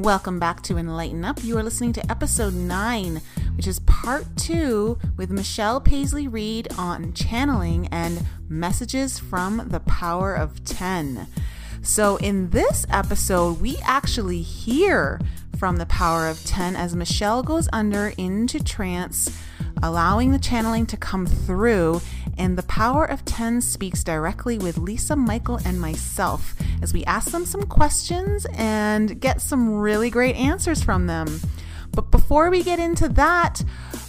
Welcome back to Enlighten Up. You are listening to episode 9, which is part 2 with Michelle Paisley Reed on channeling and messages from the power of 10. So, in this episode, we actually hear from the power of 10 as Michelle goes under into trance, allowing the channeling to come through. And the power of 10 speaks directly with Lisa, Michael, and myself as we ask them some questions and get some really great answers from them. But before we get into that,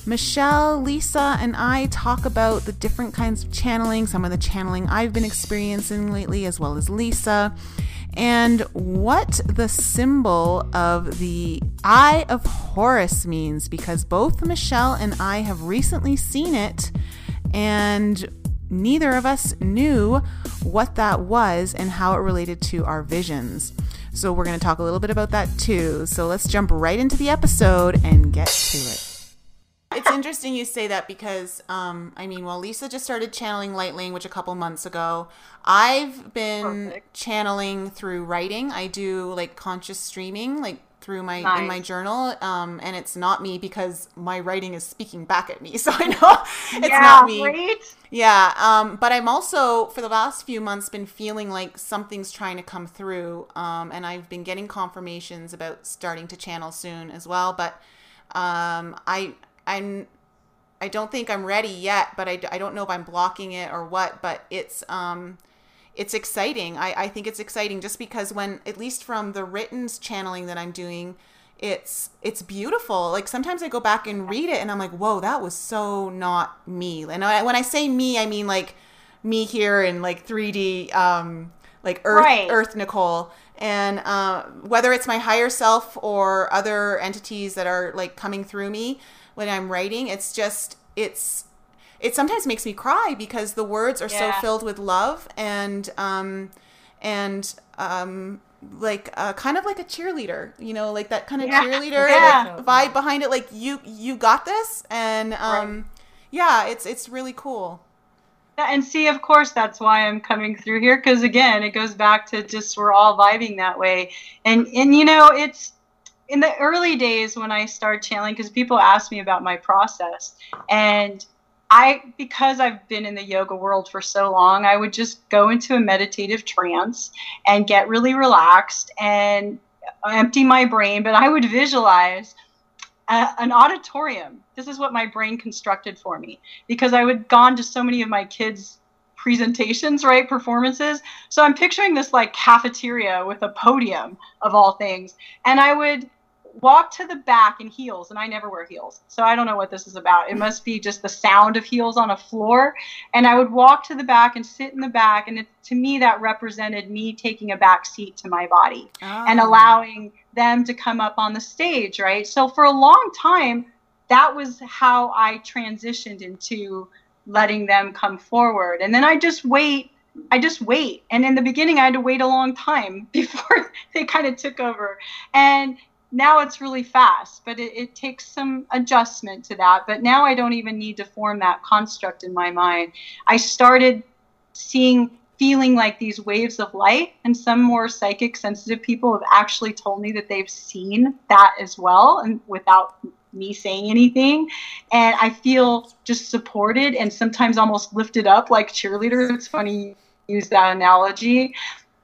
Michelle, Lisa, and I talk about the different kinds of channeling, some of the channeling I've been experiencing lately, as well as Lisa and what the symbol of the Eye of Horus means because both Michelle and I have recently seen it and neither of us knew what that was and how it related to our visions. So, we're going to talk a little bit about that too. So, let's jump right into the episode and get to it. It's interesting you say that because, um, I mean, well, Lisa just started channeling light language a couple months ago. I've been Perfect. channeling through writing. I do like conscious streaming, like through my nice. in my journal, um, and it's not me because my writing is speaking back at me, so I know it's yeah, not me. Right? Yeah, um, but I'm also for the last few months been feeling like something's trying to come through, um, and I've been getting confirmations about starting to channel soon as well. But um, I I'm I don't think I'm ready yet, but I, I don't know if I'm blocking it or what, but it's um it's exciting. I, I think it's exciting just because when at least from the written channeling that I'm doing, it's it's beautiful. Like sometimes I go back and read it and I'm like, whoa, that was so not me. And I, when I say me, I mean like me here in like 3D, um, like Earth right. Earth Nicole. And uh, whether it's my higher self or other entities that are like coming through me, when I'm writing. It's just it's it sometimes makes me cry because the words are yeah. so filled with love and um and um like uh, kind of like a cheerleader, you know, like that kind of yeah. cheerleader yeah. vibe behind it. Like you, you got this, and um, right. yeah, it's it's really cool. and see, of course, that's why I'm coming through here because again, it goes back to just we're all vibing that way, and and you know, it's in the early days when I started channeling, because people ask me about my process, and I, because I've been in the yoga world for so long, I would just go into a meditative trance and get really relaxed and empty my brain. But I would visualize a, an auditorium. This is what my brain constructed for me because I would gone to so many of my kids' presentations, right? Performances. So I'm picturing this like cafeteria with a podium of all things. And I would walk to the back in heels, and I never wear heels, so I don't know what this is about. It must be just the sound of heels on a floor. And I would walk to the back and sit in the back, and it, to me, that represented me taking a back seat to my body oh. and ah. allowing them to come up on the stage, right? So for a long time, that was how I transitioned into letting them come forward. And then I just wait I just wait. And in the beginning, I had to wait a long time before they kind of took over. And now it's really fast, but it, it, takes some adjustment to that. But now I don't even need to form that construct in my mind. I started seeing, feeling like these waves of light, and some more psychic sensitive people have actually told me that they've seen that as well, and without me saying anything. And I feel just supported and sometimes almost lifted up like cheerleader. It's funny you use that analogy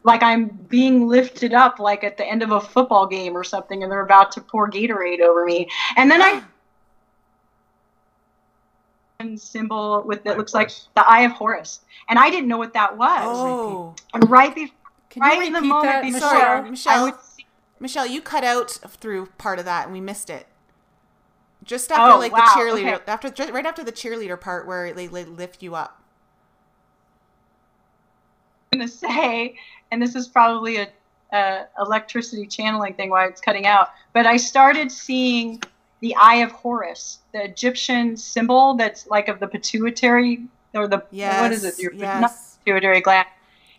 like I'm being lifted up like at the end of a football game or something and they're about to pour Gatorade over me. And then I symbol with it looks like the eye of Horus. And I didn't know what that was. Oh. And right before right in the moment that? before Sorry, Michelle, see- Michelle, you cut out through part of that and we missed it. Just after oh, like wow. the cheerleader okay. after just, right after the cheerleader part where they, they lift you up. I'm gonna say and this is probably a, a electricity channeling thing why it's cutting out. But I started seeing the Eye of Horus, the Egyptian symbol that's like of the pituitary or the yes, what is it? Your yes. pituitary gland.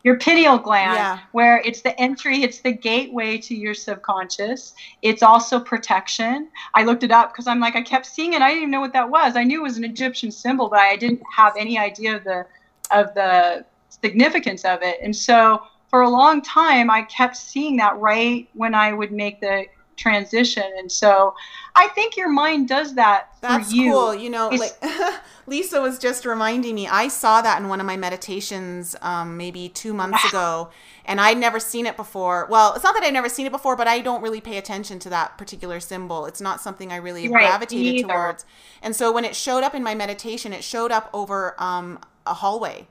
Your pineal gland, yeah. where it's the entry, it's the gateway to your subconscious. It's also protection. I looked it up because I'm like, I kept seeing it. I didn't even know what that was. I knew it was an Egyptian symbol, but I didn't have any idea of the of the significance of it. And so for a long time, I kept seeing that right when I would make the transition. And so I think your mind does that That's for you. cool. You know, like Lisa was just reminding me, I saw that in one of my meditations um, maybe two months ago, and I'd never seen it before. Well, it's not that I'd never seen it before, but I don't really pay attention to that particular symbol. It's not something I really Right, gravitated towards. And so when it showed up in my meditation, it showed up over um, a hallway.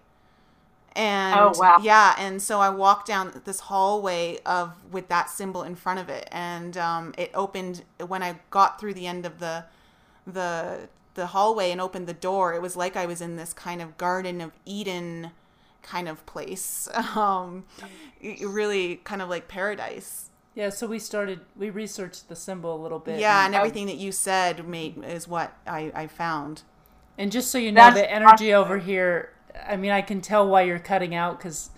And Oh, wow. yeah, and so I walked down this hallway of with that symbol in front of it, and um, it opened when I got through the end of the the the hallway and opened the door. It was like I was in this kind of Garden of Eden kind of place, um, really kind of like paradise. Yeah, so we started, we researched the symbol a little bit. Yeah, and, and everything that you said made is what I, I found. and just so you know, That's the energy awesome. over here, I mean, I can tell why you're cutting out because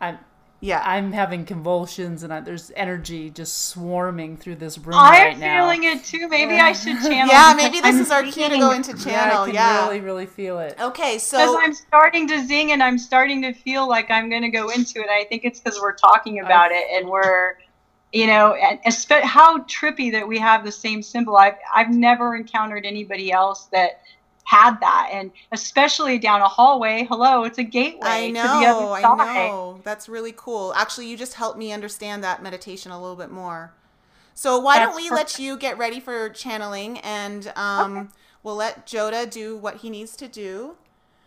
I'm, Yeah, I'm having convulsions and I, there's energy just swarming through this room I'm right now. feeling it too. Maybe I should channel. yeah. Maybe this I'm is our cue to go into Yeah, channel. I can Yeah. really, really feel it. Okay, so Because so I'm starting to zing and I'm starting to feel like I'm going to go into it. I think it's because we're talking about it and we're, you know, and espe- how trippy that we have the same symbol. I've, I've never encountered anybody else that had that. And especially down a hallway. Hello, it's a gateway I to the know, I know. That's really cool. Actually, you just helped me understand that meditation a little bit more. So why don't we perfect. let you get ready for channeling, and um, we'll let Joda do what he needs to do.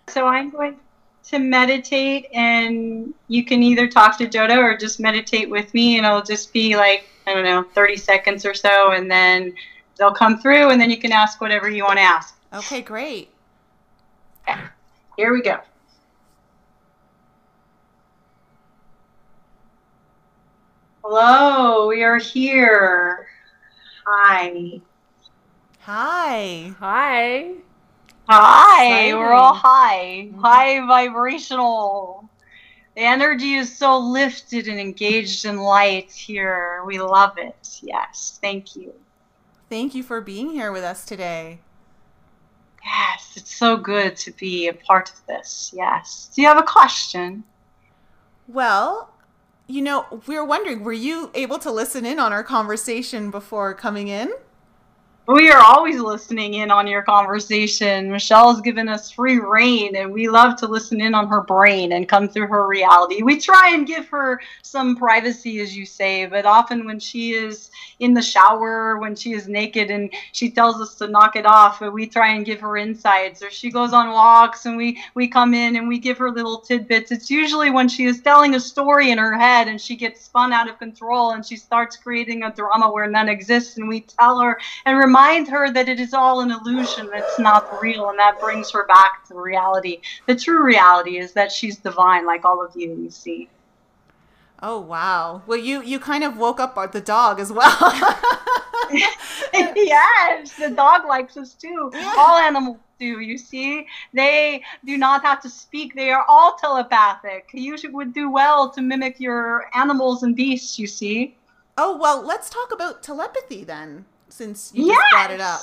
So I'm going to meditate, and you can either talk to Joda or just meditate with me, and it'll just be like, I don't know, 30 seconds or so, and then they'll come through, and then you can ask whatever you want to ask. Okay, great. Here we go. Hello, we are here. Hi. Hi. Hi. Hi, we're all high. Mm-hmm. High vibrational. The energy is so lifted and engaged in light here. We love it. Yes, thank you. Thank you for being here with us today. Yes, it's so good to be a part of this. Yes. Do you have a question? Well, you know, we were wondering, were you able to listen in on our conversation before coming in? We are always listening in on your conversation. Michelle has given us free reign, and we love to listen in on her brain and come through her reality. We try and give her some privacy, as you say, but often when she is in the shower, when she is naked and she tells us to knock it off, we try and give her insights. Or she goes on walks and we, we come in and we give her little tidbits. It's usually when she is telling a story in her head and she gets spun out of control and she starts creating a drama where none exists, and we tell her and remind her that it is all an illusion, it's not real, and that brings her back to reality. The true reality is that she's divine, like all of you, you see. Oh wow. Well, you you kind of woke up uh, the dog as well. yes, the dog likes us too. All animals do, you see. They do not have to speak, they are all telepathic. You should, would do well to mimic your animals and beasts, you see. oh well, let's talk about telepathy then, since you just brought it up.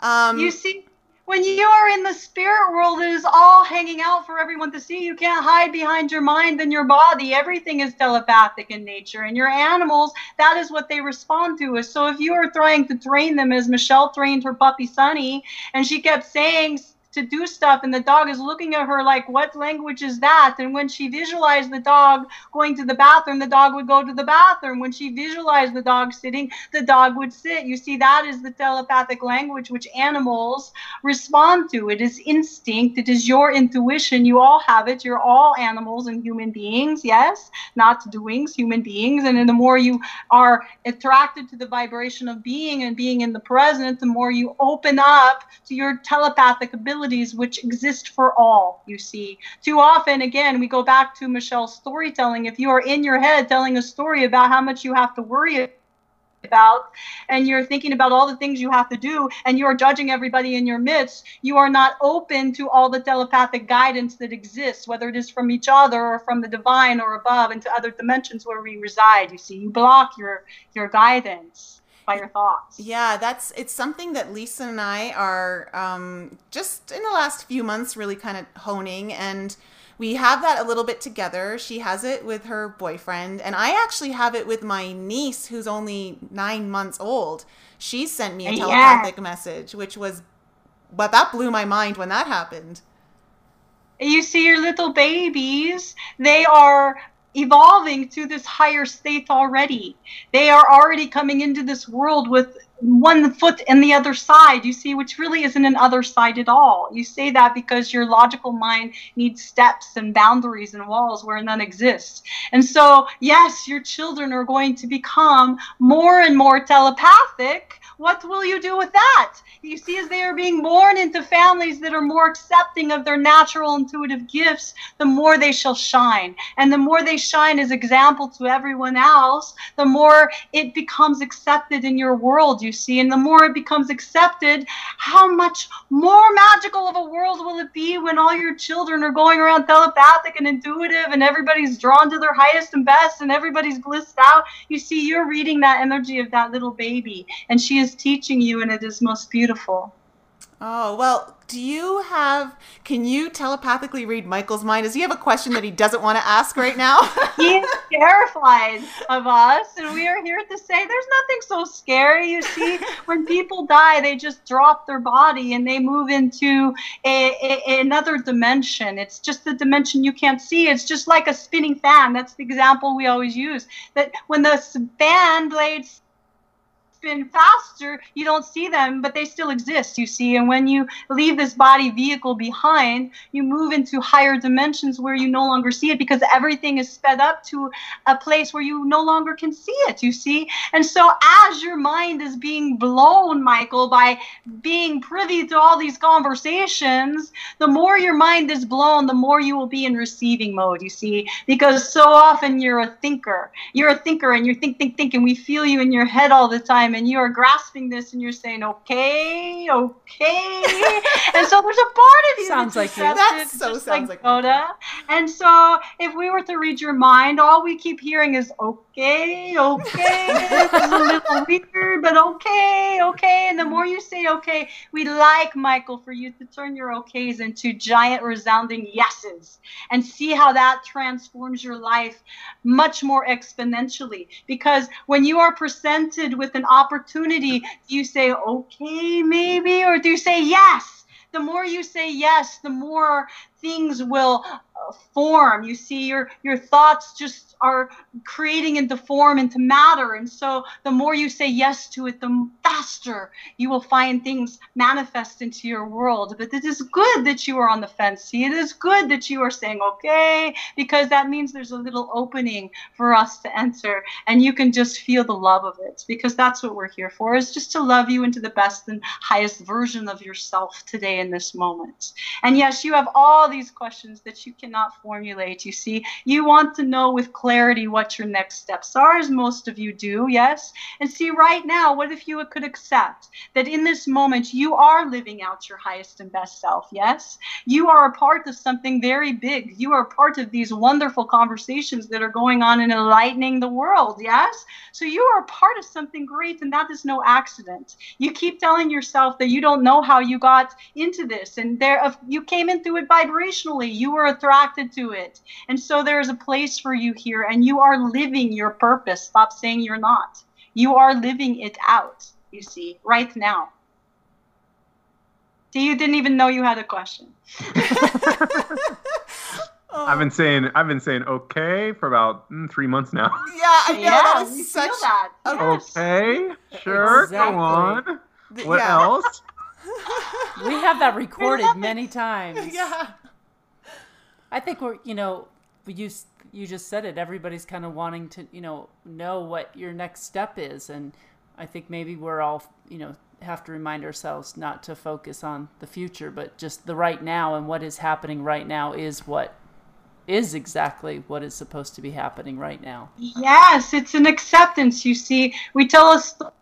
Um, You see, when you are in the spirit world, it is all hanging out for everyone to see. You can't hide behind your mind and your body. Everything is telepathic in nature. And your animals, that is what they respond to. So if you are trying to train them as Michelle trained her puppy Sunny, and she kept saying to do stuff, and the dog is looking at her like, What language is that? And when she visualized the dog going to the bathroom, the dog would go to the bathroom. When she visualized the dog sitting, the dog would sit. You see, that is the telepathic language which animals respond to. It is instinct, it is your intuition. You all have it. You're all animals and human beings, yes, not doings, human beings. And then the more you are attracted to the vibration of being and being in the present, the more you open up to your telepathic abilities, which exist for all, you see. Too often, again, we go back to Michelle's storytelling. If you are in your head telling a story about how much you have to worry about and you're thinking about all the things you have to do and you're judging everybody in your midst you are not open to all the telepathic guidance that exists whether it is from each other or from the divine or above into other dimensions where we reside you see you block your your guidance by your thoughts. Yeah, that's it's something that Lisa and I are um, just in the last few months really kind of honing, and we have that a little bit together. She has it with her boyfriend, and I actually have it with my niece, who's only nine months old. She sent me a Yeah. telepathic message, which was, but that blew my mind when that happened. you see your little babies they are evolving to this higher state already. They are already coming into this world with one foot in the other side you see which really isn't an other side at all. You say that because your logical mind needs steps and boundaries and walls where none exist. And so yes your children are going to become more and more telepathic what will you do with that? You see, as they are being born into families that are more accepting of their natural intuitive gifts, the more they shall shine. And the more they shine as example to everyone else, the more it becomes accepted in your world, you see. And the more it becomes accepted, how much more magical of a world will it be when all your children are going around telepathic and intuitive and everybody's drawn to their highest and best and everybody's blissed out? You see, you're reading that energy of that little baby, and she is teaching you, and it is most beautiful. Oh, well, do you have, can you telepathically read Michael's mind? Does he have a question that he doesn't want to ask right now? He is terrified of us, and we are here to say there's nothing so scary. You see, when people die, they just drop their body and they move into a, a, another dimension. It's just the dimension you can't see. It's just like a spinning fan. That's the example we always use. That when the fan blades spin faster, you don't see them, but they still exist, you see. And when you leave this body vehicle behind, you move into higher dimensions where you no longer see it because everything is sped up to a place where you no longer can see it, you see. And so, as your mind is being blown, Michael, by being privy to all these conversations, the more your mind is blown, the more you will be in receiving mode, you see. Because so often you're a thinker. You're a thinker and you think, think, think, and we feel you in your head all the time, and you are grasping this and you're saying, okay, okay. and so there's a part of you Sounds that's like you. receptive, That so just sounds like like Yoda. And so if we were to read your mind, all we keep hearing is okay, okay. Okay, this is a little weird, but okay, okay. And the more you say okay, we like Michael for you to turn your okays into giant resounding yeses and see how that transforms your life much more exponentially. Because when you are presented with an opportunity, do you say okay maybe or do you say yes? The more you say yes, the more things will uh, form. You see, your your thoughts just are creating into form, into matter. And so the more you say yes to it, the faster you will find things manifest into your world. But it is good that you are on the fence. See, it is good that you are saying okay, because that means there's a little opening for us to enter. And you can just feel the love of it, because that's what we're here for, is just to love you into the best and highest version of yourself today in this moment. And yes, you have all these questions that you cannot formulate. You see, you want to know with clarity what your next steps are, as most of you do, yes? And see, right now, what if you could accept that in this moment you are living out your highest and best self, yes? You are a part of something very big. You are part of these wonderful conversations that are going on and enlightening the world, yes? So you are a part of something great, and that is no accident. You keep telling yourself that you don't know how you got into this, and there you came in into it vibrationally. You were attracted to it, and so there is a place for you here, and you are living your purpose. Stop saying you're not. You are living it out. You see, right now. See, you didn't even know you had a question. I've been saying I've been saying okay for about mm, three months now. Yeah, I know yeah, that was such. feel that. Yes. Okay, sure, Exactly. go on. What yeah. else? We have that recorded many times. Yeah. I think we're, you know, you you just said it. Everybody's kind of wanting to, you know, know what your next step is, and I think maybe we're all, you know, have to remind ourselves not to focus on the future, but just the right now and what is happening right now is what is exactly what is supposed to be happening right now. Yes, it's an acceptance. You see, we tell a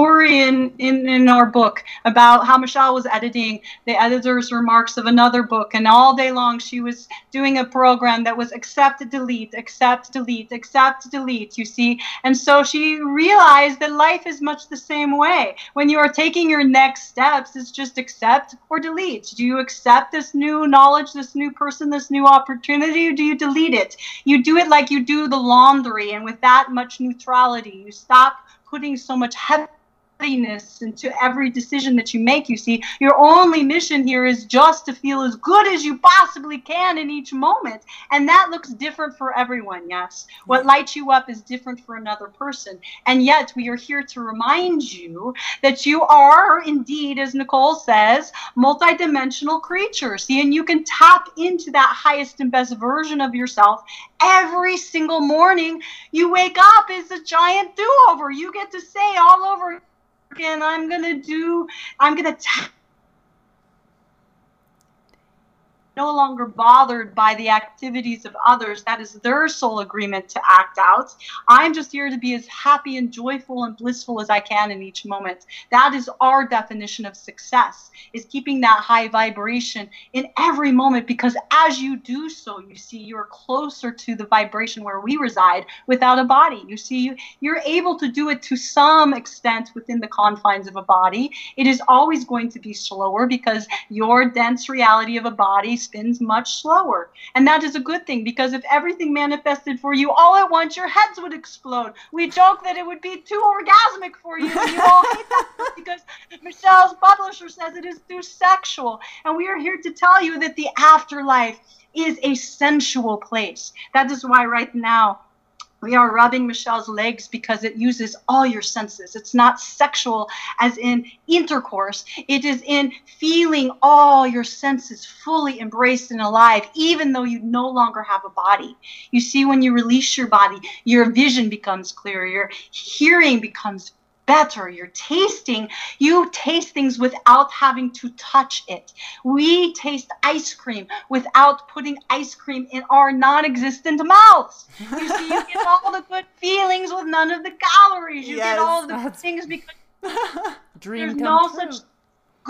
story in, in, in our book about how Michelle was editing the editor's remarks of another book, and all day long she was doing a program that was accept, delete, accept, delete, accept, delete, you see. And so she realized that life is much the same way. When you are taking your next steps, it's just accept or delete. Do you accept this new knowledge, this new person, this new opportunity, or do you delete it? You do it like you do the laundry, and with that much neutrality, you stop putting so much heavy into every decision that you make. You see, your only mission here is just to feel as good as you possibly can in each moment. And that looks different for everyone, yes. What lights you up is different for another person. And yet, we are here to remind you that you are indeed, as Nicole says, multidimensional creatures. See, and you can tap into that highest and best version of yourself every single morning. You wake up is a giant do over. You get to say all over and I'm gonna do, I'm gonna tap no longer bothered by the activities of others. That is their soul agreement to act out. I'm just here to be as happy and joyful and blissful as I can in each moment. That is our definition of success, is keeping that high vibration in every moment because as you do so, you see you're closer to the vibration where we reside without a body. You see, you're able to do it to some extent within the confines of a body. It is always going to be slower because your dense reality of a body spins much slower. And that is a good thing because if everything manifested for you all at once, your heads would explode. We joke that it would be too orgasmic for you. And you all hate that because Michelle's publisher says it is too sexual. And we are here to tell you that the afterlife is a sensual place. That is why right now we are rubbing Michelle's legs because it uses all your senses. It's not sexual as in intercourse, it is in feeling all your senses fully embraced and alive, even though you no longer have a body. You see, when you release your body, your vision becomes clearer, your hearing becomes better. You're tasting, you taste things without having to touch it. We taste ice cream without putting ice cream in our non existent mouths. You see, you get all the good feelings with none of the calories. You yes, get all the things because Dream there's no true. such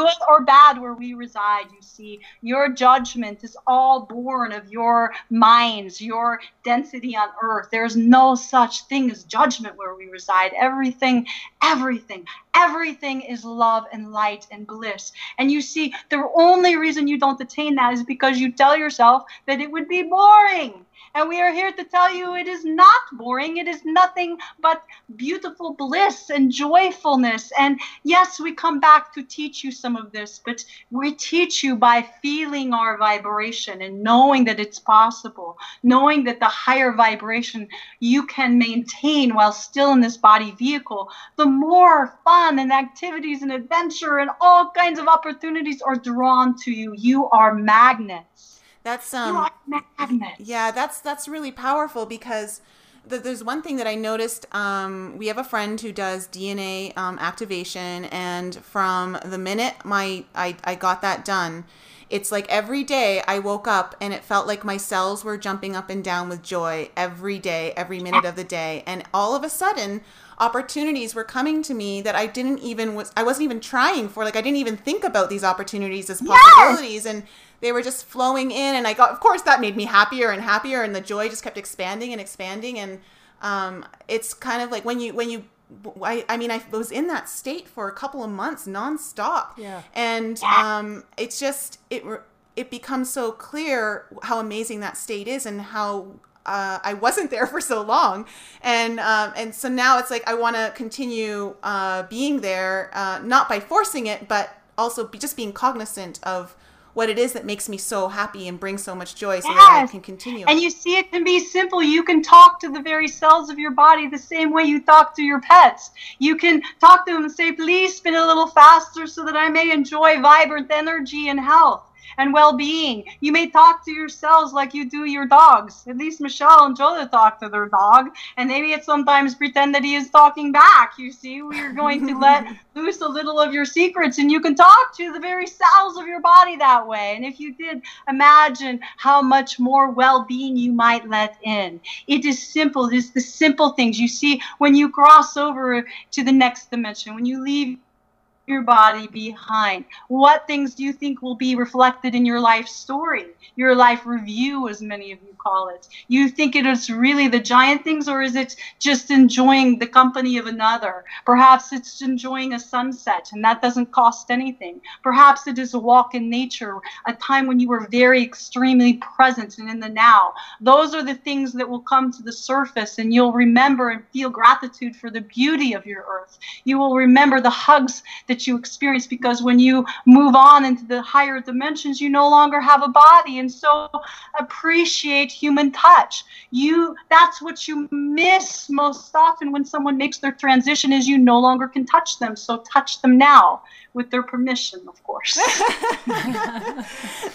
good or bad where we reside. You see, your judgment is all born of your minds, your density on earth. There's no such thing as judgment where we reside. Everything, everything, everything is love and light and bliss. And you see, the only reason you don't attain that is because you tell yourself that it would be boring. And we are here to tell you it is not boring. It is nothing but beautiful bliss and joyfulness. And yes, we come back to teach you some of this, but we teach you by feeling our vibration and knowing that it's possible, knowing that the higher vibration you can maintain while still in this body vehicle, the more fun and activities and adventure and all kinds of opportunities are drawn to you. You are magnets. That's um Yeah, that's that's really powerful because th- there's one thing that I noticed. Um, we have a friend who does DNA um, activation, and from the minute my I, I got that done, it's like every day I woke up and it felt like my cells were jumping up and down with joy every day, every minute of the day, and all of a sudden opportunities were coming to me that I didn't even was I wasn't even trying for. Like I didn't even think about these opportunities as possibilities, yes! and they were just flowing in and i got of course that made me happier and happier and the joy just kept expanding and expanding and um, it's kind of like when you when you I, I mean I was in that state for a couple of months nonstop. Yeah. And um, it's just it it becomes so clear how amazing that state is and how uh, I wasn't there for so long, and um, and so now it's like I want to continue uh, being there, uh, not by forcing it, but also be, just being cognizant of what it is that makes me so happy and brings so much joy so yes. that I can continue. And you see, it can be simple. You can talk to the very cells of your body the same way you talk to your pets. You can talk to them and say, please spin a little faster so that I may enjoy vibrant energy and health. And well-being. You may talk to yourselves like you do your dogs. At least Michelle and Joda talk to their dog, and maybe it sometimes pretend that he is talking back. You see, we are going to let loose a little of your secrets, and you can talk to the very cells of your body that way. And if you did, imagine how much more well-being you might let in. It is simple. It is the simple things you see when you cross over to the next dimension, when you leave your body behind? What things do you think will be reflected in your life story, your life review, as many of you call it? You think it is really the giant things, or is it just enjoying the company of another? Perhaps it's enjoying a sunset, and that doesn't cost anything. Perhaps it is a walk in nature, a time when you were very extremely present and in the now. Those are the things that will come to the surface, and you'll remember and feel gratitude for the beauty of your earth. You will remember the hugs that you experience because when you move on into the higher dimensions you no longer have a body and so appreciate human touch you that's what you miss most often when someone makes their transition is you no longer can touch them so touch them now with their permission of course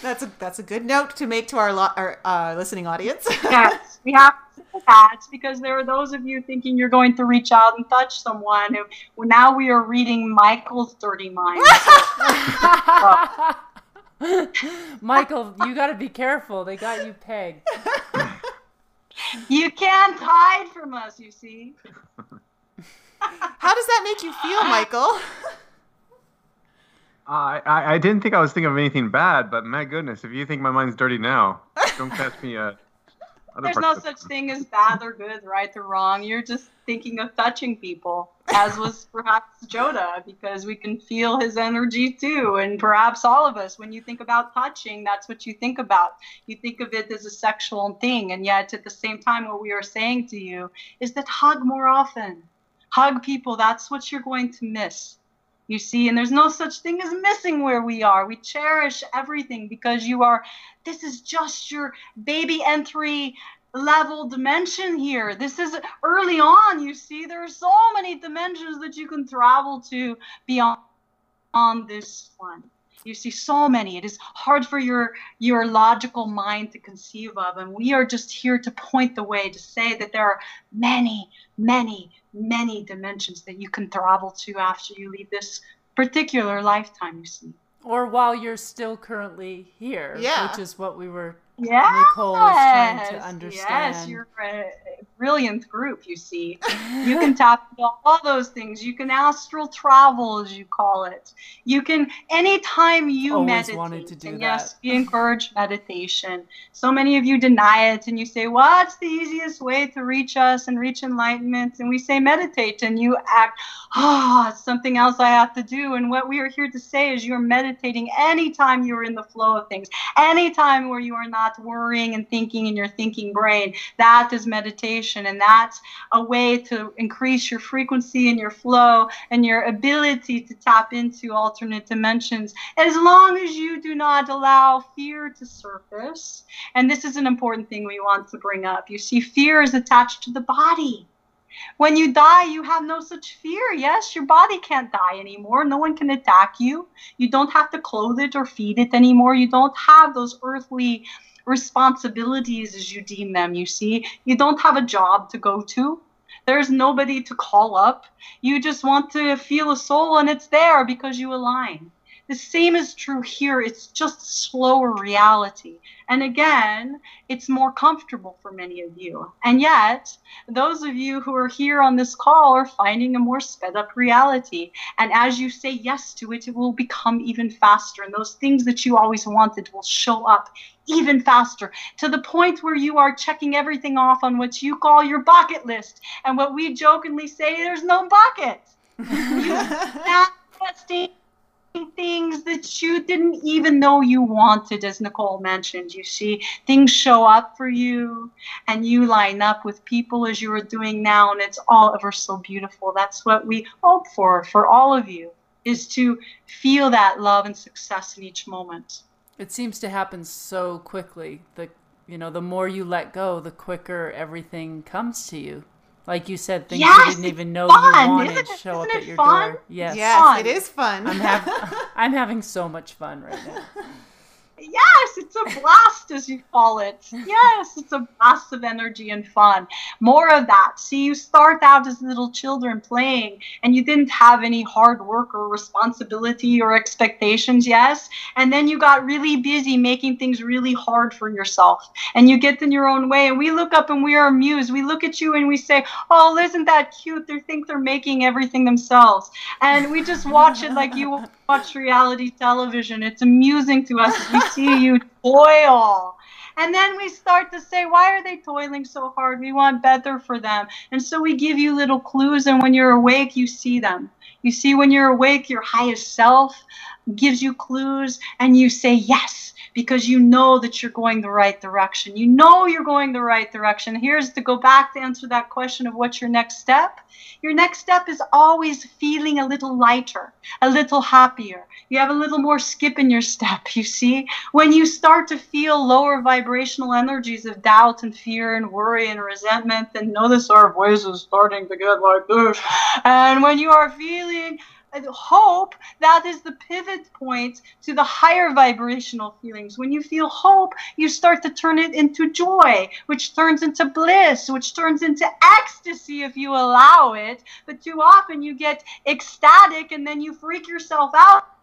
that's a that's a good note to make to our, lo- our uh, listening audience yes we have that because there are those of you thinking you're going to reach out and touch someone. Now we are reading Michael's dirty mind. Michael, you got to be careful. They got you pegged. You can't hide from us, you see. How does that make you feel, Michael? I, I, I didn't think I was thinking of anything bad, but my goodness, if you think my mind's dirty now, don't catch me uh, there's no such thing as bad or good, right or wrong. You're just thinking of touching people, as was perhaps Joda, because we can feel his energy too. And perhaps all of us, when you think about touching, that's what you think about. You think of it as a sexual thing. And yet, at the same time, what we are saying to you is that hug more often. Hug people. That's what you're going to miss you see and there's no such thing as missing where we are we cherish everything because you are this is just your baby entry level dimension here. This is early on, you see, there are so many dimensions that you can travel to beyond on this one. You see so many. It is hard for your your logical mind to conceive of, and we are just here to point the way to say that there are many, many, many dimensions that you can travel to after you leave this particular lifetime. You see or while you're still currently here, yeah. which is what we were yes. Nicole was trying to understand. Yes, you're a brilliant group, you see. you can tap into all those things. You can astral travel, as you call it. You can, anytime you Always meditate, wanted to do and that. yes, we encourage meditation. So many of you deny it, and you say, what's the easiest way to reach us and reach enlightenment? And we say, meditate, and you act, oh, it's something else I have to do. And what we are here to say is you're meditating anytime you're in the flow of things, anytime where you are not not worrying and thinking in your thinking brain. That is meditation, and that's a way to increase your frequency and your flow and your ability to tap into alternate dimensions as long as you do not allow fear to surface. And this is an important thing we want to bring up. You see, fear is attached to the body. When you die, you have no such fear. Yes, your body can't die anymore. No one can attack you. You don't have to clothe it or feed it anymore. You don't have those earthly responsibilities as you deem them. You see, you don't have a job to go to. There's nobody to call up. You just want to feel a soul, and it's there because you align. The same is true here. It's just slower reality. And again, it's more comfortable for many of you. And yet, those of you who are here on this call are finding a more sped up reality. And as you say yes to it, it will become even faster. And those things that you always wanted will show up even faster to the point where you are checking everything off on what you call your bucket list. And what we jokingly say, there's no bucket. you manifesting things that you didn't even know you wanted, as Nicole mentioned. You see, things show up for you, and you line up with people as you are doing now, and it's all ever so beautiful. That's what we hope for for all of you is to feel that love and success in each moment. It seems to happen so quickly. The you know, the more you let go, the quicker everything comes to you. Like you said, things yes, you didn't even know fun. you wanted isn't it, show up isn't at it your fun? door. Yes. Yes, Fun. it is fun. I'm, hav- I'm having so much fun right now. Yes, it's a blast, as you call it. Yes, it's a blast of energy and fun. More of that. See, you start out as little children playing, and you didn't have any hard work or responsibility or expectations, yes? And then you got really busy making things really hard for yourself, and you get in your own way. And we look up and we are amused. We look at you and we say, Oh, isn't that cute? They think they're making everything themselves. And we just watch it like you watch reality television. It's amusing to us as we see you toil. And then we start to say, why are they toiling so hard? We want better for them. And so we give you little clues. And when you're awake, you see them. You see, when you're awake, your highest self gives you clues, and you say, yes, because you know that you're going the right direction. You know you're going the right direction. Here's to go back to answer that question of what's your next step. Your next step is always feeling a little lighter, a little happier. You have a little more skip in your step, you see? When you start to feel lower vibrational energies of doubt and fear and worry and resentment, then notice our voices starting to get like this. And when you are feeling hope, that is the pivot point to the higher vibrational feelings. When you feel hope, you start to turn it into joy, which turns into bliss, which turns into ecstasy if you allow it. But too often you get ecstatic and then you freak yourself out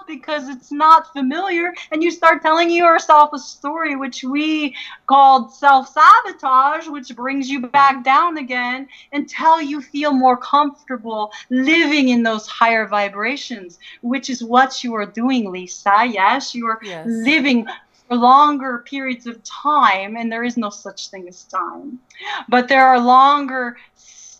because it's not familiar and you start telling yourself a story which we called self-sabotage which brings you back down again until you feel more comfortable living in those higher vibrations which is what you are doing lisa yes you are yes. living for longer periods of time and there is no such thing as time but there are longer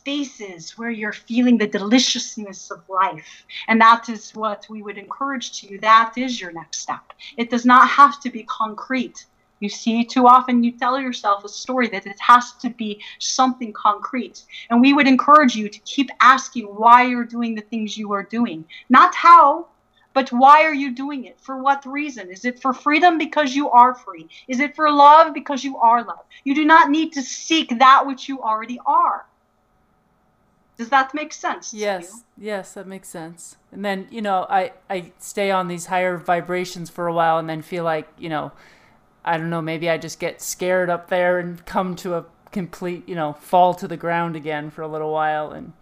spaces where you're feeling the deliciousness of life. And that is what we would encourage to you. That is your next step. It does not have to be concrete. You see, too often you tell yourself a story that it has to be something concrete. And we would encourage you to keep asking why you're doing the things you are doing. Not how, but why are you doing it? For what reason? Is it for freedom because you are free? Is it for love because you are love? You do not need to seek that which you already are. Does that make sense? Yes, yes, that makes sense. And then you know, I I stay on these higher vibrations for a while, and then feel like you know, I don't know, maybe I just get scared up there and come to a complete you know fall to the ground again for a little while and.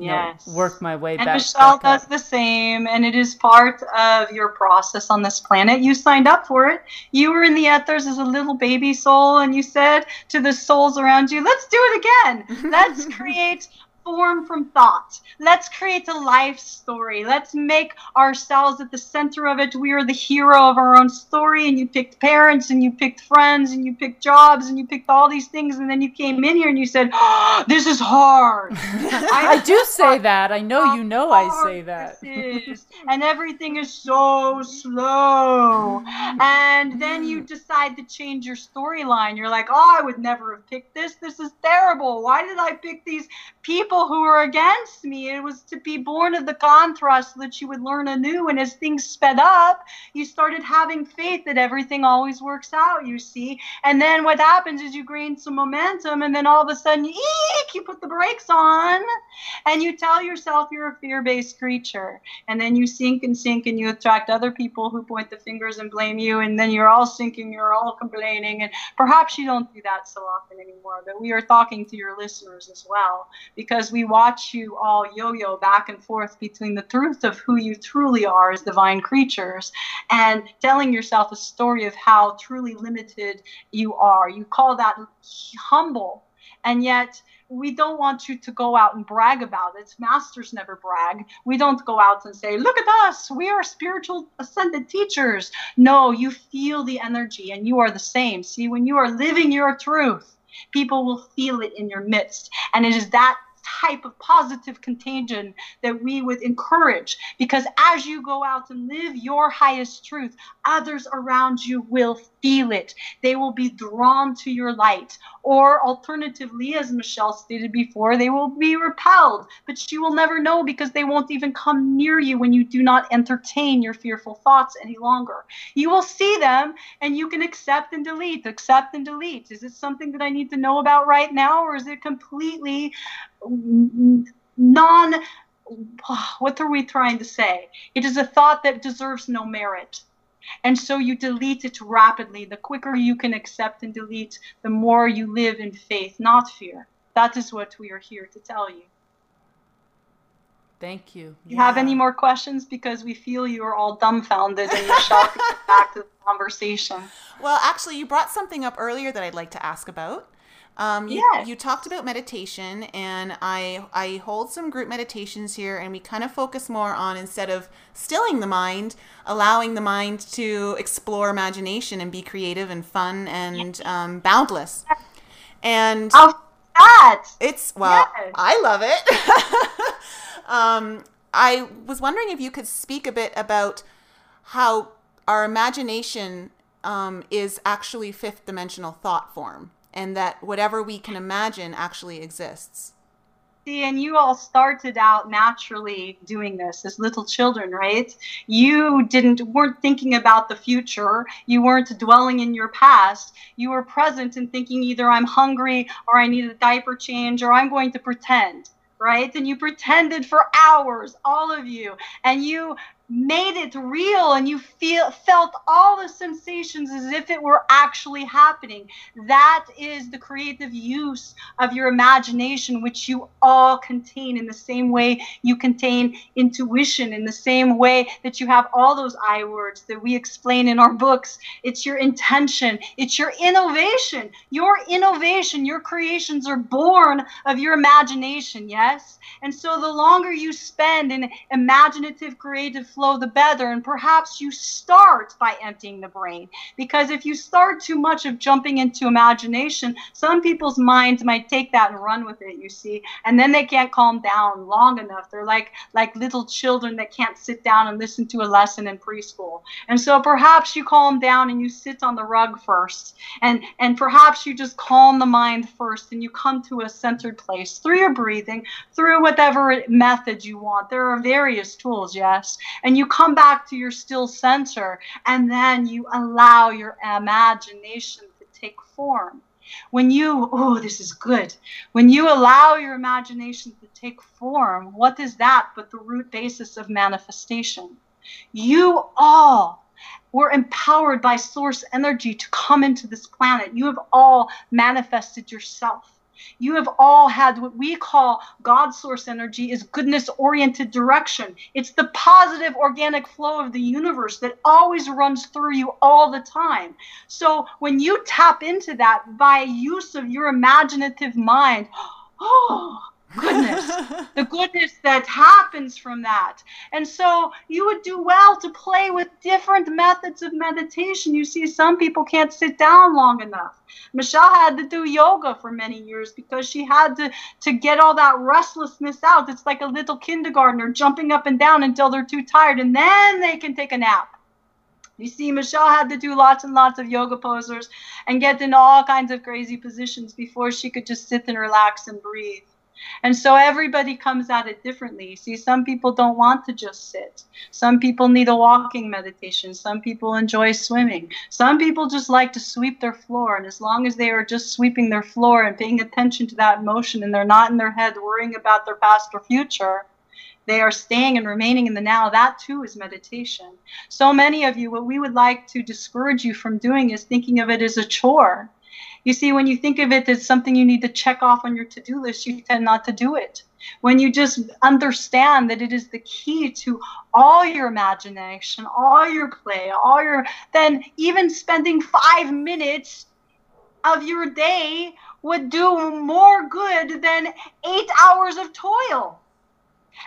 yes. Know, work my way and back. Michelle back does the same, and it is part of your process on this planet. You signed up for it. You were in the ethers as a little baby soul, and you said to the souls around you, "Let's do it again. Let's create form from thought. Let's create a life story. Let's make ourselves at the center of it. We are the hero of our own story. And you picked parents and you picked friends and you picked jobs and you picked all these things. And then you came in here and you said, oh, This is hard. I, I, do say that. I know you know I say that. and everything is so slow. And then you decide to change your storyline. You're like, Oh, I would never have picked this. This is terrible. Why did I pick these people? People who were against me. It was to be born of the contrast so that you would learn anew. And as things sped up, you started having faith that everything always works out, you see. And then what happens is you gain some momentum, and then all of a sudden, eek, you put the brakes on, and you tell yourself you're a fear based creature. And then you sink and sink, and you attract other people who point the fingers and blame you. And then you're all sinking, you're all complaining. And perhaps you don't do that so often anymore, but we are talking to your listeners as well because we watch you all yo yo back and forth between the truth of who you truly are as divine creatures and telling yourself a story of how truly limited you are. You call that humble. And yet, we don't want you to go out and brag about it. Masters never brag. We don't go out and say, Look at us, we are spiritual ascended teachers. No, you feel the energy and you are the same. See, when you are living your truth, people will feel it in your midst. And it is that type of positive contagion that we would encourage because as you go out and live your highest truth, others around you will feel it. They will be drawn to your light. Or alternatively, as Michelle stated before, they will be repelled, but you will never know because they won't even come near you when you do not entertain your fearful thoughts any longer. You will see them and you can accept and delete, accept and delete. Is it something that I need to know about right now, or is it completely non what are we trying to say? It is a thought that deserves no merit. And so you delete it rapidly. The quicker you can accept and delete, the more you live in faith, not fear. That is what we are here to tell you. Thank you. You have any more questions? Because we feel you are all dumbfounded and get back to the conversation. Well, actually, you brought something up earlier that I'd like to ask about. Um, you, Yes. you talked about meditation, and I I hold some group meditations here, and we kind of focus more on instead of stilling the mind, allowing the mind to explore imagination and be creative and fun and um, boundless. And How that? it's well, Yes. I love it. um, I was wondering if you could speak a bit about how our imagination um, is actually fifth dimensional thought form, and that whatever we can imagine actually exists. See, and you all started out naturally doing this as little children, right? You didn't weren't thinking about the future. You weren't dwelling in your past. You were present and thinking either I'm hungry or I need a diaper change or I'm going to pretend, right? And you pretended for hours, all of you, and you made it real and you feel felt all the sensations as if it were actually happening. That is the creative use of your imagination which you all contain in the same way you contain intuition in the same way that you have all those i words that we explain in our books. It's your intention. It's your innovation. Your innovation your creations are born of your imagination yes? And so the longer you spend in imaginative creative flow, the better. And perhaps you start by emptying the brain. Because if you start too much of jumping into imagination, some people's minds might take that and run with it, you see. And then they can't calm down long enough. They're like like little children that can't sit down and listen to a lesson in preschool. And so perhaps you calm down and you sit on the rug first. And and perhaps you just calm the mind first and you come to a centered place through your breathing, through whatever method you want. There are various tools, yes. And you come back to your still center and then you allow your imagination to take form. When you, oh, this is good. When you allow your imagination to take form, what is that but the root basis of manifestation? You all were empowered by source energy to come into this planet. You have all manifested yourself. You have all had what we call God source energy is goodness oriented direction. It's the positive organic flow of the universe that always runs through you all the time. So when you tap into that by use of your imaginative mind, oh, goodness, the goodness that happens from that. And so you would do well to play with different methods of meditation. You see, some people can't sit down long enough. Michelle had to do yoga for many years because she had to, to get all that restlessness out. It's like a little kindergartner jumping up and down until they're too tired, and then they can take a nap. You see, Michelle had to do lots and lots of yoga posers and get into all kinds of crazy positions before she could just sit and relax and breathe. And so everybody comes at it differently. See, some people don't want to just sit. Some people need a walking meditation. Some people enjoy swimming. Some people just like to sweep their floor. And as long as they are just sweeping their floor and paying attention to that motion and they're not in their head worrying about their past or future, they are staying and remaining in the now. That too is meditation. So many of you, what we would like to discourage you from doing is thinking of it as a chore. You see, when you think of it as something you need to check off on your to do list, you tend not to do it. When you just understand that it is the key to all your imagination, all your play, all your, then even spending five minutes of your day would do more good than eight hours of toil.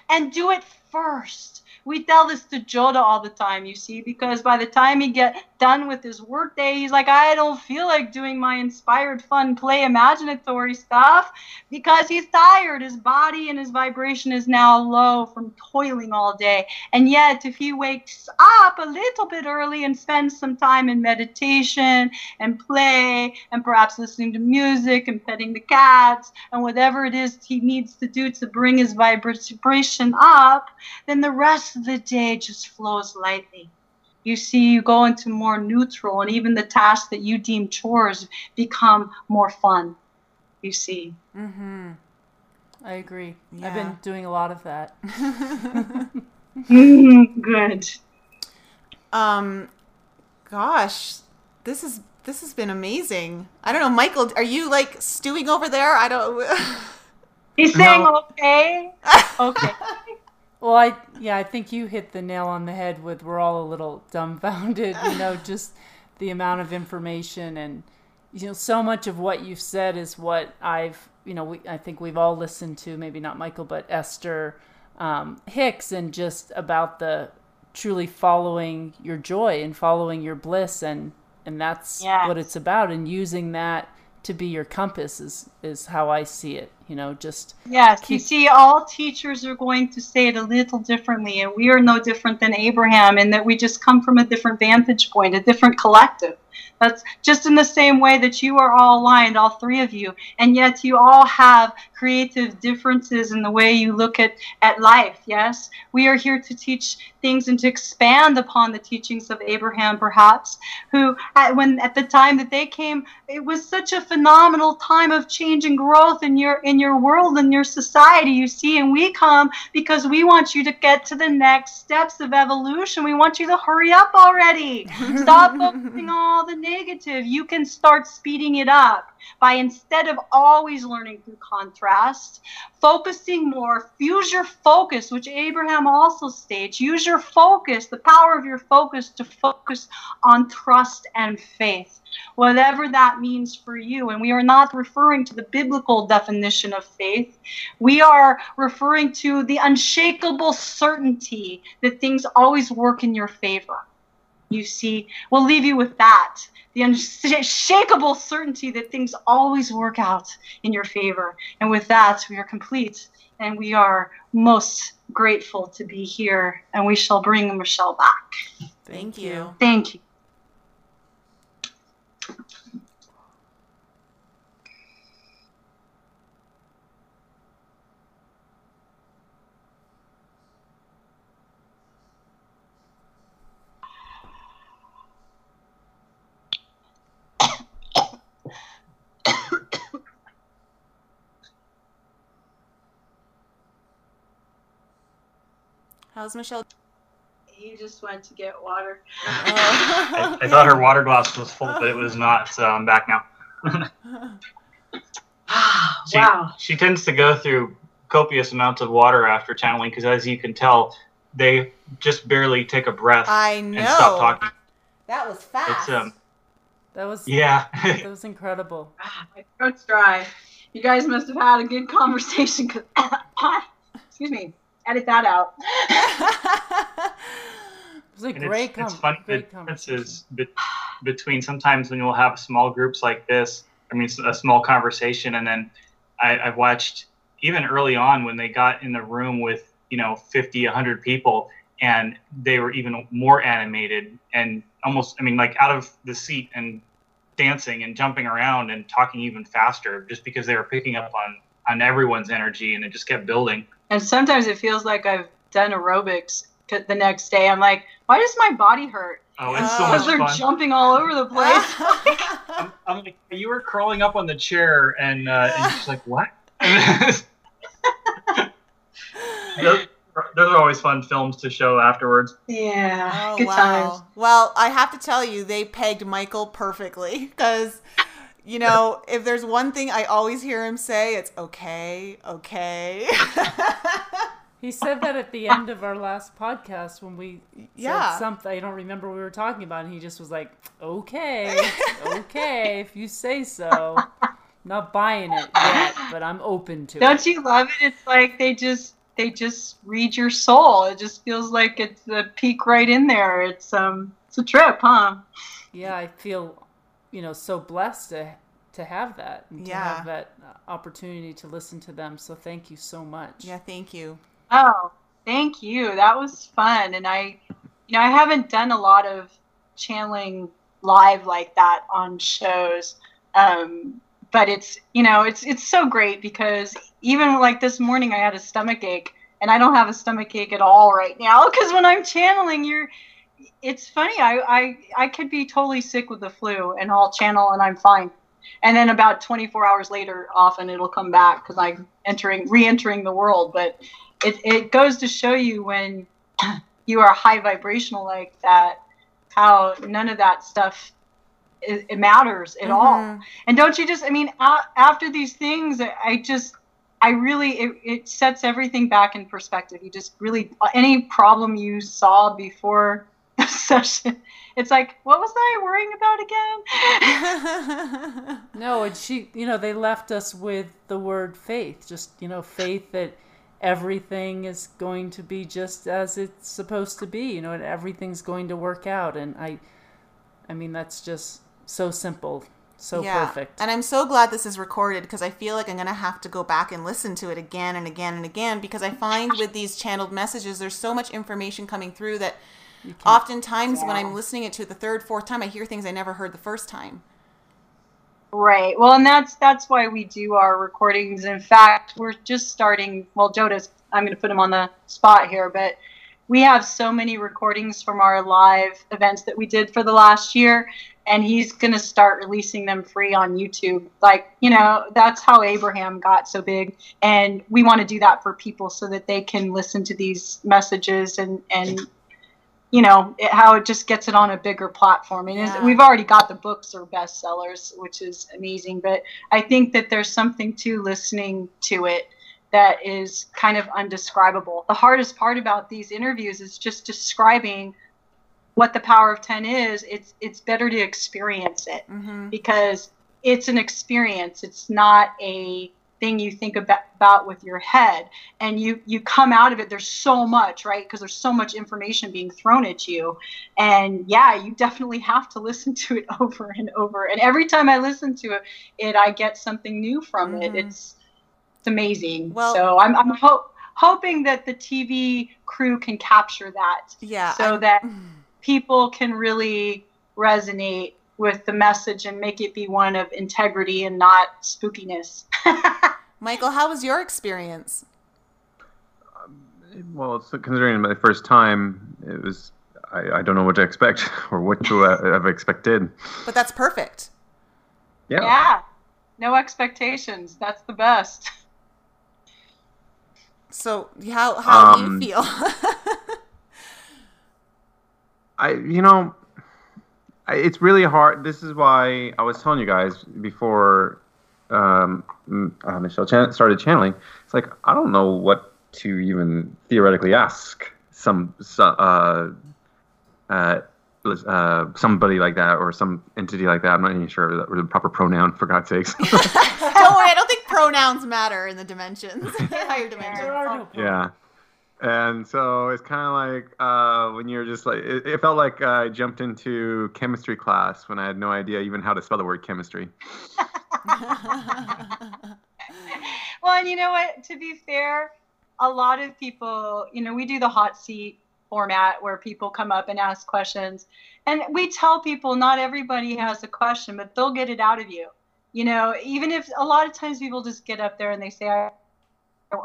And do it first. We tell this to Joda all the time, you see, because by the time he get done with his workday, he's like, I don't feel like doing my inspired, fun, play, imaginatory stuff because he's tired. His body and his vibration is now low from toiling all day. And yet, if he wakes up a little bit early and spends some time in meditation and play and perhaps listening to music and petting the cats and whatever it is he needs to do to bring his vibration up, then the rest of the day just flows lightly. You see, you go into more neutral, and even the tasks that you deem chores become more fun. You see. Mm-hmm. I agree. I've been doing a lot of that. Mm, Good. um, gosh, this is this has been amazing. I don't know, Michael, are you like stewing over there? I don't. He's saying No. okay. Okay. Well, I yeah, I think you hit the nail on the head with we're all a little dumbfounded, you know, just the amount of information and you know so much of what you've said is what I've you know we, I think we've all listened to maybe not Michael but Esther um, Hicks and just about the truly following your joy and following your bliss and and that's Yes. what it's about and using that to be your compass is is how I see it you know just Yes, you see, all teachers are going to say it a little differently, and we are no different than Abraham in that we just come from a different vantage point, a different collective. That's just in the same way that you are all aligned, all three of you, and yet you all have creative differences in the way you look at, at life. Yes, we are here to teach things and to expand upon the teachings of Abraham, perhaps, who, at, when at the time that they came, it was such a phenomenal time of change and growth in your in your world and your society. You see, and we come because we want you to get to the next steps of evolution. We want you to hurry up already. Stop focusing all the negative. You can start speeding it up by instead of always learning through contrast, focusing more, use your focus, which Abraham also states. Use your focus, the power of your focus to focus on trust and faith, whatever that means for you. And we are not referring to the biblical definition of faith. We are referring to the unshakable certainty that things always work in your favor. You see, we'll leave you with that. The unshakable certainty that things always work out in your favor. And with that, we are complete and we are most grateful to be here. And we shall bring Michelle back. Thank you. Thank you. How's Michelle? You just went to get water. I, I thought her water glass was full, but it was not. So I'm back now. She, wow. She tends to go through copious amounts of water after channeling because, as you can tell, they just barely take a breath I and stop talking. That was fast. It's um, that was yeah. that was incredible. Ah, My throat's dry. You guys must have had a good conversation. 'cause- excuse me. Edit that out. It was a And great, it's, com- it's funny the great differences be- between sometimes when you'll have small groups like this. I mean, a small conversation, and then I, I've watched even early on when they got in the room with you know 50, 100 people, and they were even more animated and almost, I mean, like out of the seat and dancing and jumping around and talking even faster, just because they were picking up on on everyone's energy, and it just kept building. And sometimes it feels like I've done aerobics the next day. I'm like, why does my body hurt? Oh, it's so much Because they're fun. jumping all over the place. I'm, I'm like, you were crawling up on the chair, and, uh, and she's like, what? those, those are always fun films to show afterwards. yeah. Oh, good wow. times. Well, I have to tell you, they pegged Michael perfectly because, you know, if there's one thing I always hear him say, it's okay, okay. He said that at the end of our last podcast when we Yeah. said something. I don't remember what we were talking about, and he just was like, "Okay, okay, if you say so." Not buying it yet, but I'm open to it. Don't you love it? It's like they just they just read your soul. It just feels like it's a peek right in there. It's um it's a trip, huh? Yeah, I feel, you know, so blessed to to have that and to have that uh, opportunity to listen to them. So thank you so much. yeah, thank you. Oh, thank you. That was fun. And I, you know, I haven't done a lot of channeling live like that on shows. Um, but it's, you know, it's it's so great because even like this morning I had a stomach ache and I don't have a stomach ache at all right now because when I'm channeling, you're it's funny. I, I I could be totally sick with the flu and I'll channel and I'm fine. And then about 24 hours later, often it'll come back because I'm entering, re-entering the world. But it, it goes to show you when you are high vibrational like that, how none of that stuff it, it matters at mm-hmm. all. And don't you just? I mean, after these things, I- just. I really, it, it sets everything back in perspective. You just really, any problem you saw before session, it's like, what was I worrying about again? No, and she, you know, they left us with the word faith. Just, you know, faith that everything is going to be just as it's supposed to be, you know, and everything's going to work out. And I, I mean, that's just so simple, so perfect. And I'm so glad this is recorded because I feel like I'm going to have to go back and listen to it again and again and again because I find with these channeled messages, there's so much information coming through that oftentimes when I'm listening it to the third, fourth time, I hear things I never heard the first time. Right. Well, and that's that's why we do our recordings. In fact, we're just starting. Well, Jodas, I'm going to put him on the spot here, but we have so many recordings from our live events that we did for the last year, and he's going to start releasing them free on YouTube. Like, you know, that's how Abraham got so big, and we want to do that for people so that they can listen to these messages and and you know it, how it just gets it on a bigger platform. And Yeah. we've already got the books are bestsellers which is amazing. But i think that there's something to listening to it that is kind of undescribable. The hardest part about these interviews is just describing what the power of 10 is. It's it's better to experience it Mm-hmm. because it's an experience. It's not a thing you think about, about with your head and you you come out of it there's so much right because there's so much information being thrown at you and yeah you definitely have to listen to it over and over and every time i listen to it, it i get something new from it Mhm. it's it's amazing Well- so i'm, I'm ho- hoping that the tv crew can capture that Yeah. so I'm- that people can really resonate with the message and make it be one of integrity and not spookiness. Michael, how was your experience? Well, it's considering my first time, it was. I, I don't know what to expect or what to uh, have expected. But that's perfect. Yeah. yeah. No expectations. That's the best. So how how Um, do you feel? I, you know, I, it's really hard. This is why I was telling you guys before um, uh, Michelle chan- started channeling. It's like I don't know what to even theoretically ask some so, uh, uh, uh, somebody like that or some entity like that. I'm not even sure that the proper pronoun for God's sakes. don't worry, I don't think pronouns matter in the dimensions, higher dimensions. There are no yeah. And so it's kind of like uh, when you're just like, it, it felt like I jumped into chemistry class when I had no idea even how to spell the word chemistry. well, and you know what? To be fair, a lot of people, you know, we do the hot seat format where people come up and ask questions. And we tell people not everybody has a question, but they'll get it out of you. You know, even if a lot of times people just get up there and they say, I,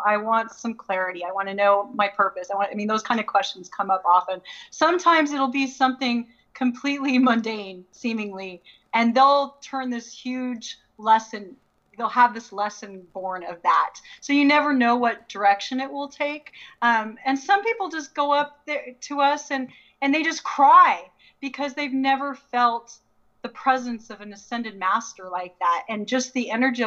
I want some clarity. I want to know my purpose. I want, I mean, those kind of questions come up often. Sometimes it'll be something completely mundane, seemingly, and they'll turn this huge lesson they'll have this lesson born of that. So you never know what direction it will take. Um, and some people just go up there to us and and they just cry because they've never felt the presence of an ascended master like that, and just the energy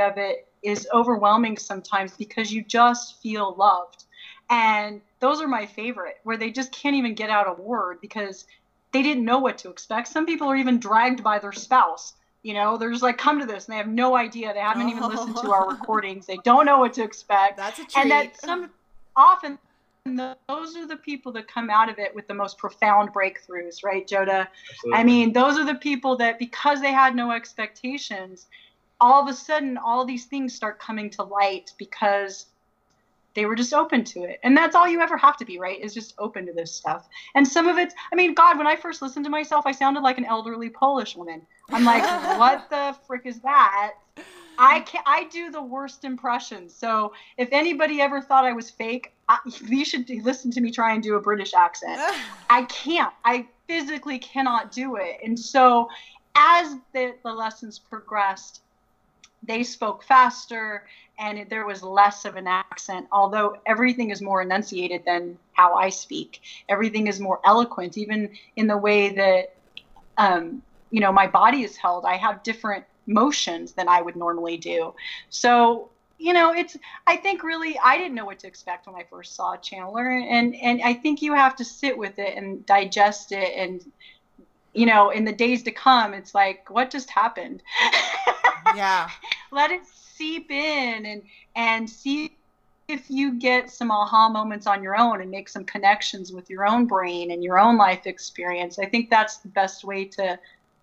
of it is overwhelming sometimes because you just feel loved. And those are my favorite, where they just can't even get out a word because they didn't know what to expect. Some people are even dragged by their spouse you know, they're just like, come to this, and they have no idea. They haven't even listened to our oh. recordings. They don't know what to expect. That's a treat. And that some often those are the people that come out of it with the most profound breakthroughs, right, Joda? I mean, those are the people that because they had no expectations, all of a sudden all these things start coming to light because they were just open to it. And that's all you ever have to be, right? Is just open to this stuff. And some of it's I mean, God, when I first listened to myself, I sounded like an elderly Polish woman. I'm like, what the frick is that? I can I do the worst impressions. So if anybody ever thought I was fake, I, you should listen to me try and do a British accent. I can't. I physically cannot do it. And so as the, the lessons progressed, they spoke faster and it, there was less of an accent although everything is more enunciated than how i speak. Everything is more eloquent even in the way that um, you know my body is held i have different motions than i would normally do. So you know it's i think really i didn't know what to expect when i first saw chandler and and i think you have to sit with it and digest it and you know in the days to come it's like what just happened yeah. Let it seep in and and see if you get some aha moments on your own and make some connections with your own brain and your own life experience. I think that's the best way to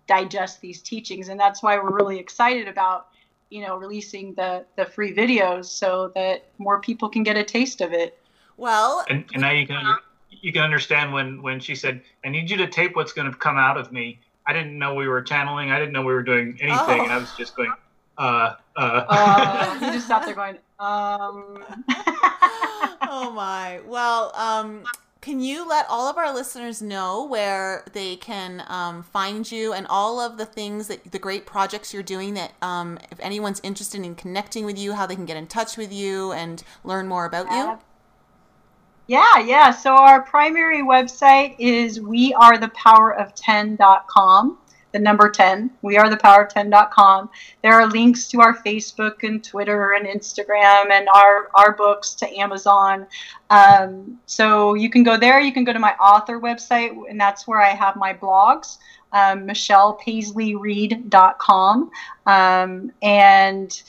digest these teachings. And that's why we're really excited about you know releasing the the free videos so that more people can get a taste of it. Well and, and now you can you can understand when when she said i need you to tape what's going to come out of me i didn't know we were channeling i didn't know we were doing anything Oh. and i was just going uh uh, uh, you just sat there going um oh my. Well, um, can you let all of our listeners know where they can um, find you and all of the things that the great projects you're doing that um, if anyone's interested in connecting with you, how they can get in touch with you and learn more about you? Yeah, yeah. So our primary website is wearethepowerof10.com, the number 10, wearethepowerof10.com. There are links to our Facebook and Twitter and Instagram and our, our books to Amazon. Um, so you can go there. You can go to my author website, and that's where I have my blogs. Um, MichellePaisleyReed.com. Um, and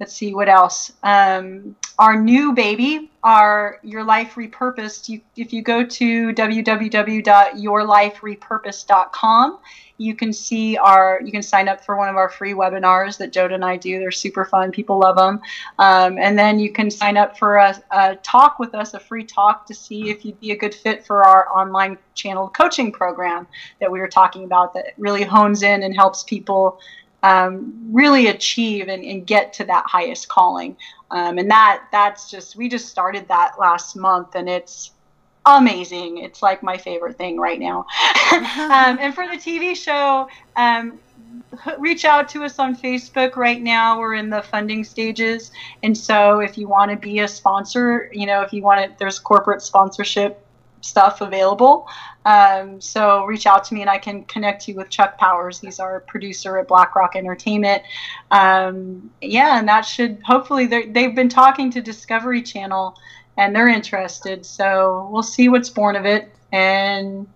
let's see what else. Um, our new baby, our Your Life Repurposed. You, if you go to www.yourliferepurposed.com, you can see our. You can sign up for one of our free webinars that Joda and I do. They're super fun. People love them. Um, and then you can sign up for a, a talk with us, a free talk to see if you'd be a good fit for our online channel coaching program that we were talking about. That really hones in and helps people um, really achieve and, and, get to that highest calling. Um, and that that's just we just started that last month, and it's amazing. It's like my favorite thing right now. um, and for the TV show, um, reach out to us on Facebook right now. We're in the funding stages, and so if you want to be a sponsor, you know, if you want to, there's corporate sponsorship stuff available. Um, so reach out to me and I can connect you with Chuck Powers. He's our producer at BlackRock Entertainment. Um, yeah, and that should hopefully they've been talking to Discovery Channel and they're interested. So we'll see what's born of it. And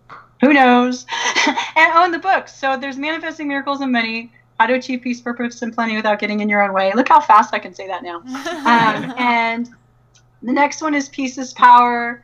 who knows? and oh, and the books. So there's Manifesting Miracles and Money. How to achieve peace, purpose, and plenty without getting in your own way. Look how fast I can say that now. Um, and the next one is Peace is Power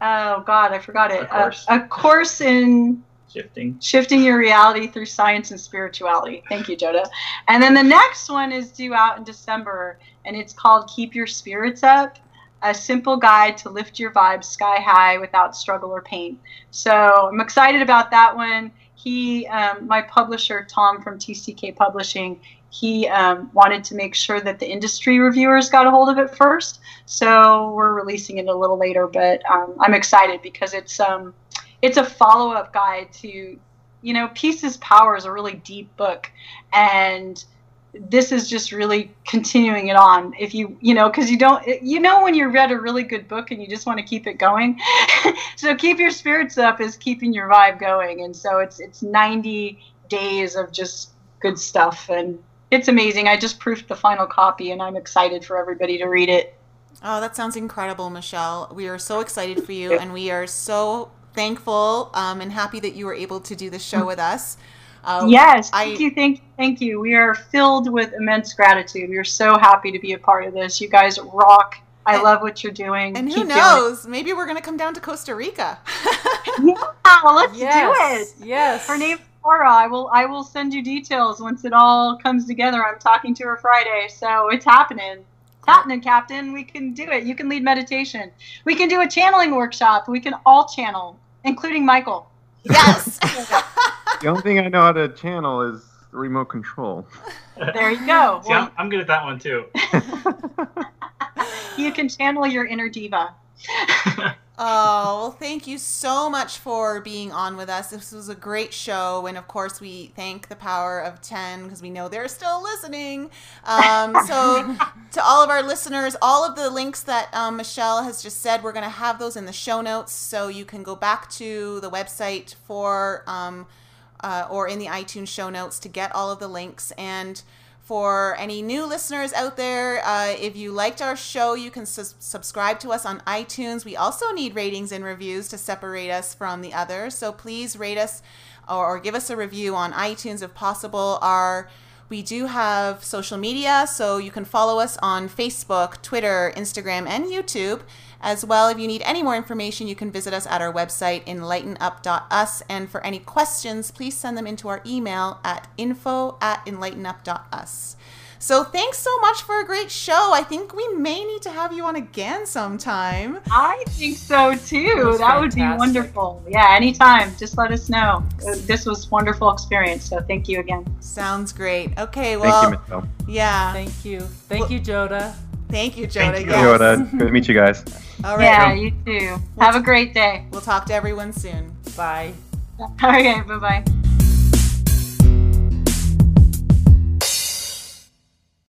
oh god i forgot it. A course, a, a course in shifting. shifting your reality through science and spirituality. Thank you joda. And then the next one is due out in december and it's called keep your spirits up a simple guide to lift your vibes sky high without struggle or pain. So i'm excited about that one. He um, my publisher tom from tck publishing he um, wanted to make sure that the industry reviewers got a hold of it first. So we're releasing it a little later, but um, I'm excited because it's um, it's a follow up guide to, you know, Peace is Power is a really deep book, and this is just really continuing it on. If you you know, because you don't you know when you read a really good book and you just want to keep it going, so keep your spirits up is keeping your vibe going, and so it's it's 90 days of just good stuff and it's amazing. I just proofed the final copy and I'm excited for everybody to read it. Oh, that sounds incredible, Michelle. We are so excited for you and we are so thankful um, and happy that you were able to do the show with us. Uh, yes, thank I, you, thank you, thank you. We are filled with immense gratitude. We are so happy to be a part of this. You guys rock. I and, love what you're doing. And who knows? Maybe we're going to come down to Costa Rica. yeah, well, let's yes, do it. Yes. Her name Laura, I will I will send you details once it all comes together. I'm talking to her Friday, so it's happening. It's happening, Captain. We can do it. You can lead meditation. We can do a channeling workshop. We can all channel, including Michael. Yes. the only thing I know how to channel is remote control. There you go. See, I'm, I'm good at that one too. you can channel your inner diva. Oh, well, thank you so much for being on with us. This was a great show. And of course, we thank the power of 10 because we know they're still listening. Um, so, to all of our listeners, all of the links that um, Michelle has just said, we're going to have those in the show notes. So, you can go back to the website for um, uh, or in the iTunes show notes to get all of the links. And for any new listeners out there, uh, if you liked our show, you can su- subscribe to us on iTunes. We also need ratings and reviews to separate us from the others. So please rate us or, or give us a review on iTunes if possible. Our we do have social media, so you can follow us on Facebook, Twitter, Instagram, and YouTube. As well, if you need any more information, you can visit us at our website, enlightenup.us. And for any questions, please send them into our email at info at enlightenup.us. So thanks so much for a great show. I think we may need to have you on again sometime. I think so too. That would be wonderful. Yeah, anytime. Just let us know. This was wonderful experience. So thank you again. Sounds great. Okay, well, Thank you, Michelle. yeah. Thank you. Thank Well- you, Joda. Thank you, Joda. Thank you. Yes. Yoda, good to meet you guys. All right. Yeah, you too. Have a great day. We'll talk to everyone soon. Bye. Okay, bye bye.